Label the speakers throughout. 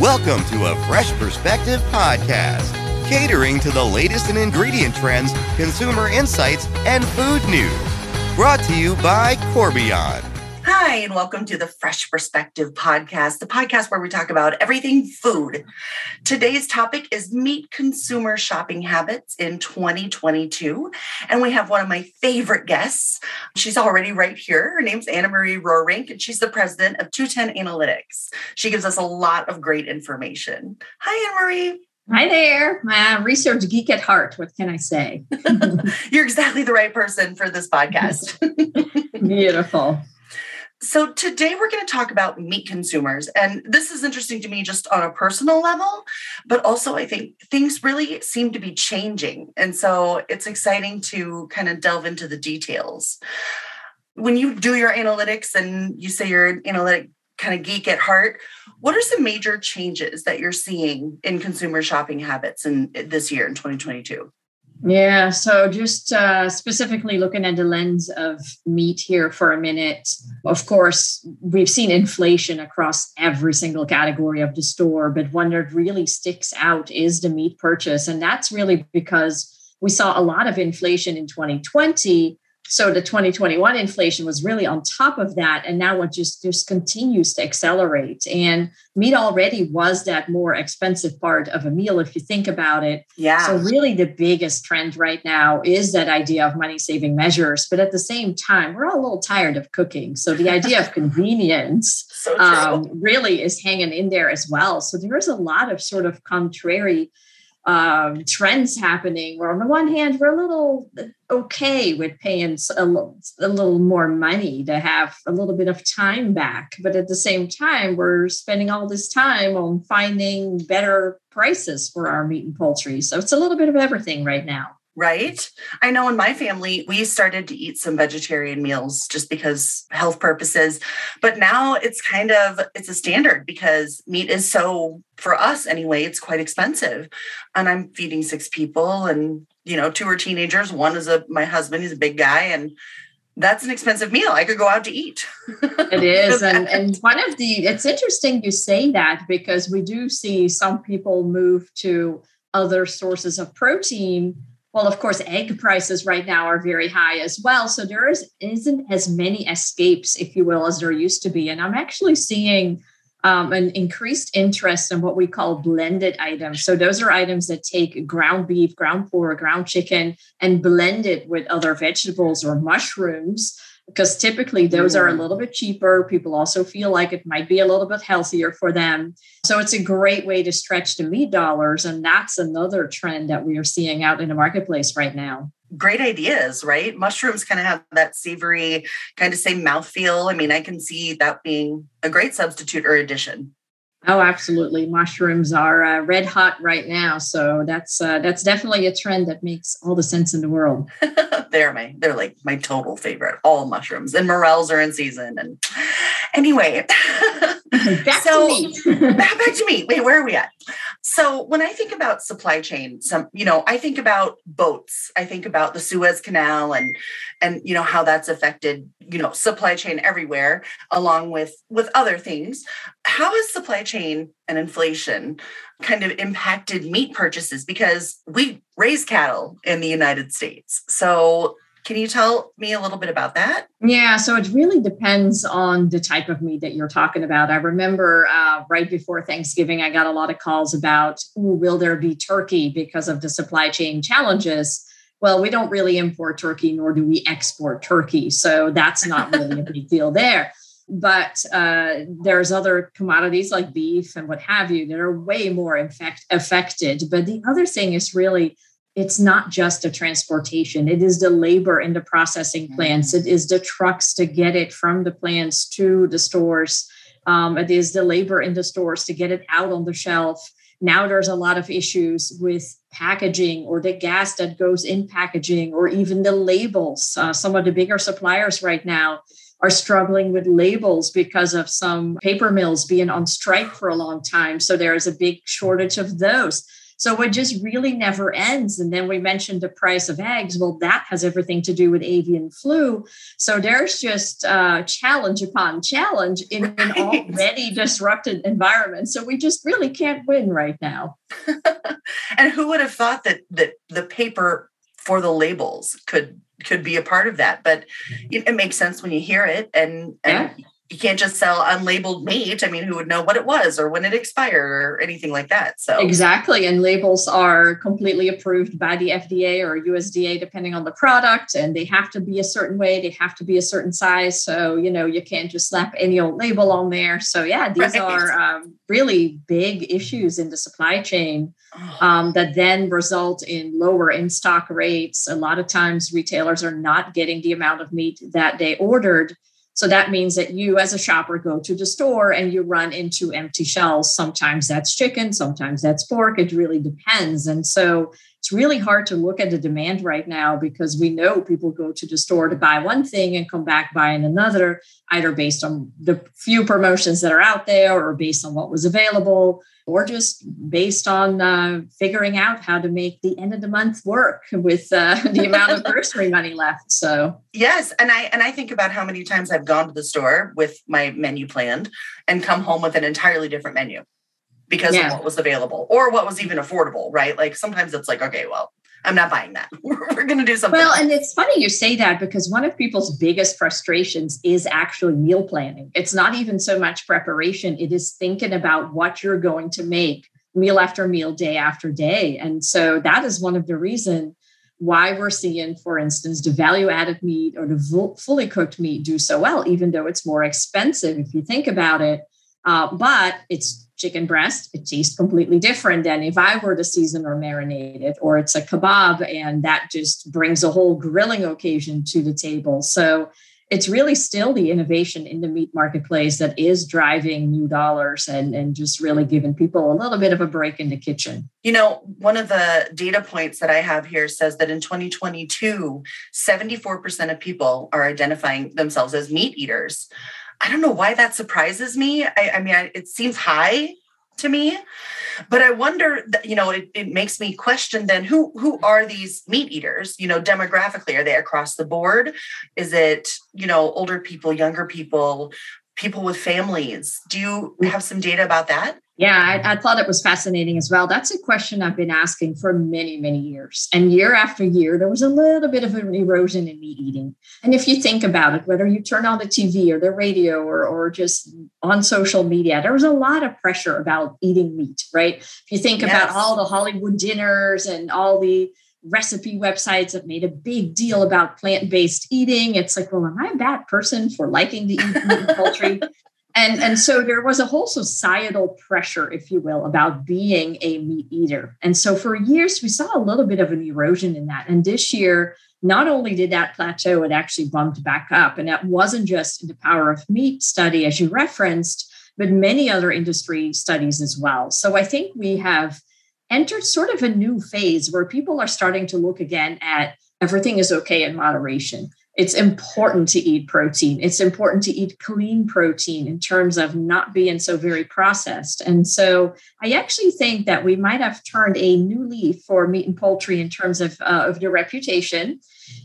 Speaker 1: Welcome to a Fresh Perspective podcast, catering to the latest in ingredient trends, consumer insights, and food news. Brought to you by Corbion.
Speaker 2: Hi, and welcome to the Fresh Perspective podcast, the podcast where we talk about everything food. Today's topic is meat consumer shopping habits in 2022. And we have one of my favorite guests. She's already right here. Her name's Anna Marie Roerink, and she's the president of 210 Analytics. She gives us a lot of great information. Hi, Anna Marie.
Speaker 3: Hi there, my uh, research geek at heart. What can I say?
Speaker 2: You're exactly the right person for this podcast.
Speaker 3: Beautiful.
Speaker 2: So, today we're going to talk about meat consumers. And this is interesting to me just on a personal level, but also I think things really seem to be changing. And so it's exciting to kind of delve into the details. When you do your analytics and you say you're an analytic kind of geek at heart, what are some major changes that you're seeing in consumer shopping habits in this year in 2022?
Speaker 3: Yeah, so just uh, specifically looking at the lens of meat here for a minute. Of course, we've seen inflation across every single category of the store, but one that really sticks out is the meat purchase. And that's really because we saw a lot of inflation in 2020 so the 2021 inflation was really on top of that and now it just just continues to accelerate. And meat already was that more expensive part of a meal if you think about it.
Speaker 2: Yeah
Speaker 3: so really the biggest trend right now is that idea of money saving measures but at the same time we're all a little tired of cooking. So the idea of convenience
Speaker 2: so
Speaker 3: um, really is hanging in there as well. So there is a lot of sort of contrary um, trends happening where on the one hand we're a little okay with paying a little, a little more money to have a little bit of time back but at the same time we're spending all this time on finding better prices for our meat and poultry. So it's a little bit of everything right now
Speaker 2: right? I know in my family, we started to eat some vegetarian meals just because health purposes. But now it's kind of it's a standard because meat is so for us anyway, it's quite expensive. And I'm feeding six people and you know, two are teenagers, one is a my husband, he's a big guy and that's an expensive meal. I could go out to eat.
Speaker 3: it is. And, and one of the, it's interesting you say that because we do see some people move to other sources of protein well, of course, egg prices right now are very high as well. So there is, isn't as many escapes, if you will, as there used to be. And I'm actually seeing um, an increased interest in what we call blended items. So those are items that take ground beef, ground pork, ground chicken, and blend it with other vegetables or mushrooms because typically those are a mm. little bit cheaper. People also feel like it might be a little bit healthier for them. So it's a great way to stretch the meat dollars. And that's another trend that we are seeing out in the marketplace right now.
Speaker 2: Great ideas, right? Mushrooms kind of have that savory, kind of same mouthfeel. I mean, I can see that being a great substitute or addition.
Speaker 3: Oh, absolutely. Mushrooms are uh, red hot right now, so that's uh, that's definitely a trend that makes all the sense in the world.
Speaker 2: they're my they're like my total favorite. All mushrooms and morels are in season. And anyway,
Speaker 3: back so, to me.
Speaker 2: back, back to me. Wait, where are we at? So when I think about supply chain, some you know, I think about boats. I think about the Suez Canal and and you know how that's affected you know supply chain everywhere, along with with other things. How has supply chain and inflation kind of impacted meat purchases? Because we raise cattle in the United States, so can you tell me a little bit about that?
Speaker 3: Yeah, so it really depends on the type of meat that you're talking about. I remember uh, right before Thanksgiving, I got a lot of calls about will there be turkey because of the supply chain challenges? Well, we don't really import turkey, nor do we export turkey. So that's not really a big deal there. But uh, there's other commodities like beef and what have you that are way more infect- affected. But the other thing is really it's not just the transportation. It is the labor in the processing mm-hmm. plants. It is the trucks to get it from the plants to the stores. Um, it is the labor in the stores to get it out on the shelf. Now there's a lot of issues with packaging or the gas that goes in packaging or even the labels. Uh, some of the bigger suppliers right now are struggling with labels because of some paper mills being on strike for a long time. So there is a big shortage of those So it just really never ends. And then we mentioned the price of eggs. Well, that has everything to do with avian flu. So there's just uh, challenge upon challenge in right. an already disrupted environment. So we just really can't win right now.
Speaker 2: and who would have thought that that the paper for the labels could could be a part of that but it makes sense when you hear it and and yeah you can't just sell unlabeled meat. I mean, who would know what it was or when it expired or anything like that? So
Speaker 3: exactly, and labels are completely approved by the FDA or USDA depending on the product, and they have to be a certain way. They have to be a certain size. So you know, you can't just slap any old label on there. So yeah, these right. are um, really big issues in the supply chain. Oh. Um, that then result in lower in stock rates. A lot of times, retailers are not getting the amount of meat that they ordered so that means that you, as a shopper, go to the store and you run into empty shelves. Sometimes that's chicken, sometimes that's pork. It really depends. And so it's really hard to look at the demand right now because we know people go to the store to buy one thing and come back buying another, either based on the few promotions that are out there or based on what was available or just based on uh, figuring out how to make the end of the month work with uh, the amount of grocery money left. So
Speaker 2: yes, and I and I think about how many times I've gone to the store with my menu planned and come home with an entirely different menu because yeah. of what was available or what was even affordable. Right? Like sometimes it's like, okay, well, I'm not buying that. We're, going to do something.
Speaker 3: Well, else. and it's funny you say that because one of people's biggest frustrations is actually meal planning. It's not even so much preparation, it is thinking about what you're going to make meal after meal, day after day. And so that is one of the reasons why we're seeing, for instance, the value added meat or the fully cooked meat do so well, even though it's more expensive if you think about it. Uh, but it's chicken breast, it tastes completely different than if I were to season or marinate it, or it's a kebab, and that just brings a whole grilling occasion to the table. So it's really still the innovation in the meat marketplace that is driving new dollars and, and just really giving people a little bit of a break in the kitchen.
Speaker 2: You know, one of the data points that I have here says that in 2022, 74% of people are identifying themselves as meat eaters. I don't know why that surprises me. I, I mean, I, it seems high to me, but I wonder that, you know, it, it makes me question then who, who are these meat eaters, you know, demographically, are they across the board? Is it, you know, older people, younger people, people with families? Do you have some data about that?
Speaker 3: Yeah, I, I, thought it was fascinating as well. That's a question I've been asking for many, many years. And year after year, there was a little bit of an erosion in meat eating. And if you think about it, whether you turn on the TV or the radio or, or just on social media, there was a lot of pressure about eating meat, right? If you think yes. about all the Hollywood dinners and all the recipe websites that made a big deal about plant-based eating. It's like, well, am I a bad person for liking to eat meat and poultry? and and so there was a whole societal pressure if you will about being a meat eater. And so for years we saw a little bit of an erosion in that. And this year not only did that plateau it actually bumped back up. And that wasn't just in the power of meat study as you referenced but many other industry studies as well. So i think we have entered sort of a new phase where people are starting to look again at everything is okay in moderation it's important to eat protein. It's important to eat clean protein in terms of not being so very processed. And so I actually think that we might have turned a new leaf for meat and poultry in terms of, uh, of the reputation.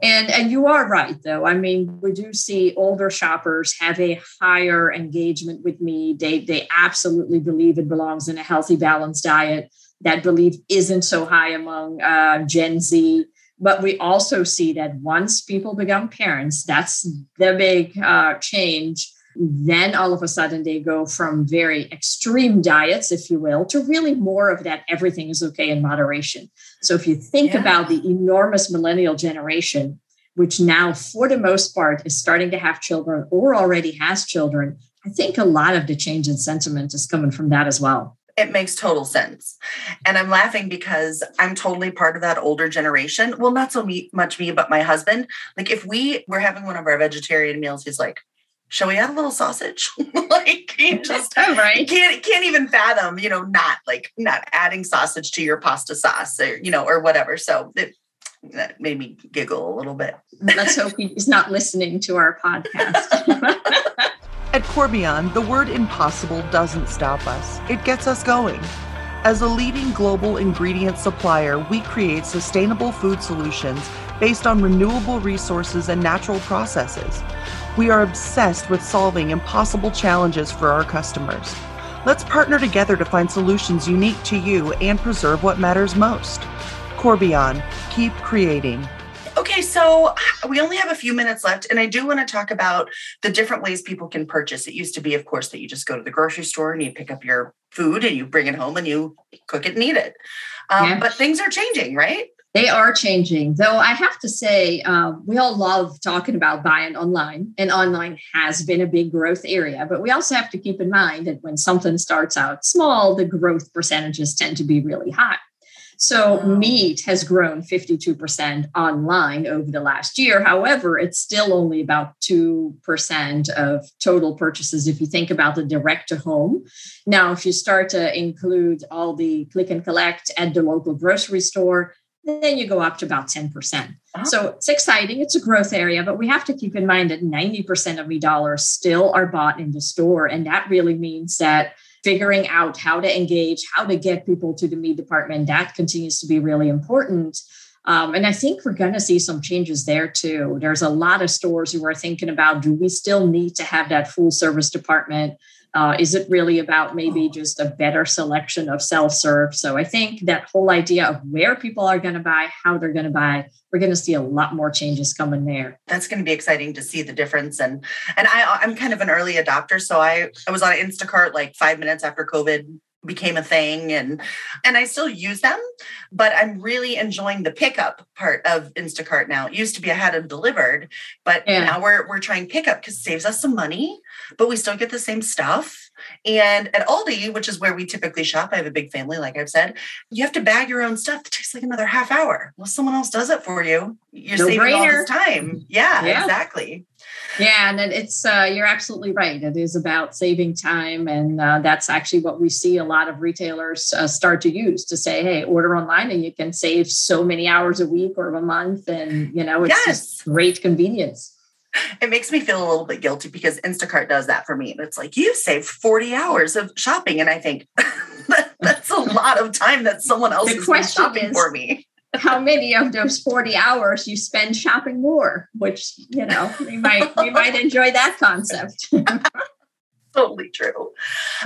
Speaker 3: And, and you are right, though. I mean, we do see older shoppers have a higher engagement with meat. They, they absolutely believe it belongs in a healthy, balanced diet. That belief isn't so high among uh, Gen Z but we also see that once people become parents, that's the big uh, change. Then all of a sudden they go from very extreme diets, if you will, to really more of that everything is okay in moderation. So if you think yeah. about the enormous millennial generation, which now for the most part is starting to have children or already has children, I think a lot of the change in sentiment is coming from that as well
Speaker 2: it makes total sense. And I'm laughing because I'm totally part of that older generation. Well, not so me, much me, but my husband. Like if we were having one of our vegetarian meals, he's like, shall we add a little sausage? like he just oh, right. can't can't even fathom, you know, not like not adding sausage to your pasta sauce or you know, or whatever. So it that made me giggle a little bit.
Speaker 3: Let's hope he's not listening to our podcast.
Speaker 4: Corbion, the word impossible doesn't stop us, it gets us going. As a leading global ingredient supplier, we create sustainable food solutions based on renewable resources and natural processes. We are obsessed with solving impossible challenges for our customers. Let's partner together to find solutions unique to you and preserve what matters most. Corbion, keep creating.
Speaker 2: Okay, so we only have a few minutes left, and I do want to talk about the different ways people can purchase. It used to be, of course, that you just go to the grocery store and you pick up your food and you bring it home and you cook it and eat it. Um, yeah. But things are changing, right?
Speaker 3: They are changing, though. I have to say, uh, we all love talking about buying online, and online has been a big growth area. But we also have to keep in mind that when something starts out small, the growth percentages tend to be really high. So meat has grown 52% online over the last year. However, it's still only about 2% of total purchases if you think about the direct to home. Now, if you start to include all the click and collect at the local grocery store, then you go up to about 10%. Oh. Ah. So it's exciting. It's a growth area, but we have to keep in mind that 90% of me dollars still are bought in the store. And that really means that figuring out how to engage, how to get people to the meat department, that continues to be really important. Um, and I think we're going to see some changes there too. There's a lot of stores who are thinking about do we still need to have that full service department? Uh, is it really about maybe oh. just a better selection of self serve? So I think that whole idea of where people are going to buy, how they're going to buy, we're going to see a lot more changes coming there.
Speaker 2: That's going to be exciting to see the difference. And and I I'm kind of an early adopter, so I I was on Instacart like five minutes after COVID became a thing and and I still use them but I'm really enjoying the pickup part of Instacart now. It used to be I had them delivered but yeah. now we're we're trying pickup cuz it saves us some money but we still get the same stuff and at Aldi which is where we typically shop I have a big family like I've said you have to bag your own stuff it takes like another half hour well someone else does it for you you're no saving brainer. all this time yeah, yeah. exactly
Speaker 3: yeah, and it's uh, you're absolutely right. It is about saving time, and uh, that's actually what we see a lot of retailers uh, start to use to say, "Hey, order online, and you can save so many hours a week or a month." And you know, it's yes. just great convenience.
Speaker 2: It makes me feel a little bit guilty because Instacart does that for me. It's like you saved 40 hours of shopping, and I think that's a lot of time that someone else the is shopping is, for me
Speaker 3: how many of those 40 hours you spend shopping more, which, you know, we might we might enjoy that concept.
Speaker 2: totally true.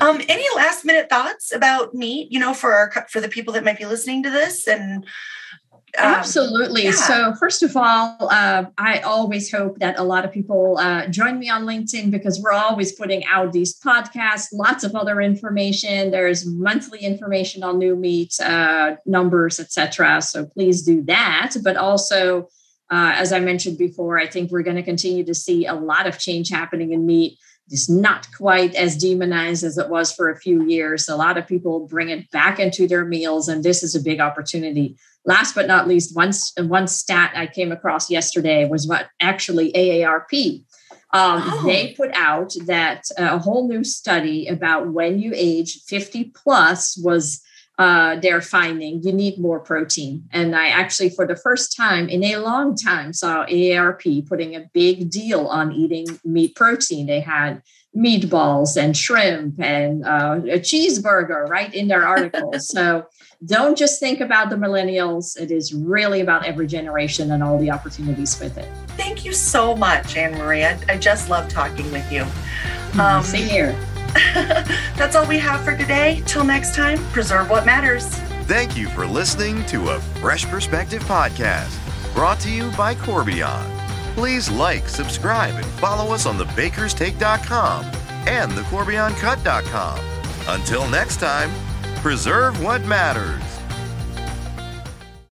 Speaker 2: Um, any last minute thoughts about meat, you know, for our for the people that might be listening to this and
Speaker 3: um, Absolutely. Yeah. So, first of all, uh, I always hope that a lot of people uh, join me on LinkedIn because we're always putting out these podcasts, lots of other information. There's monthly information on new meat uh, numbers, etc. So, please do that. But also, uh, as I mentioned before, I think we're going to continue to see a lot of change happening in meat. It's not quite as demonized as it was for a few years. A lot of people bring it back into their meals, and this is a big opportunity last but not least, one, one stat I came across yesterday was what actually AARP. Um, oh. They put out that uh, a whole new study about when you age 50 plus was uh, their finding you need more protein. And I actually, for the first time in a long time, saw AARP putting a big deal on eating meat protein. They had meatballs and shrimp and uh, a cheeseburger right in their articles. so don't just think about the millennials. It is really about every generation and all the opportunities with it.
Speaker 2: Thank you so much, Anne Marie. I, I just love talking with you.
Speaker 3: Mm-hmm. Um, Same here.
Speaker 2: that's all we have for today. Till next time, preserve what matters.
Speaker 1: Thank you for listening to a Fresh Perspective podcast brought to you by Corbion. Please like, subscribe, and follow us on thebakerstake.com and thecorbioncut.com. Until next time, preserve what matters.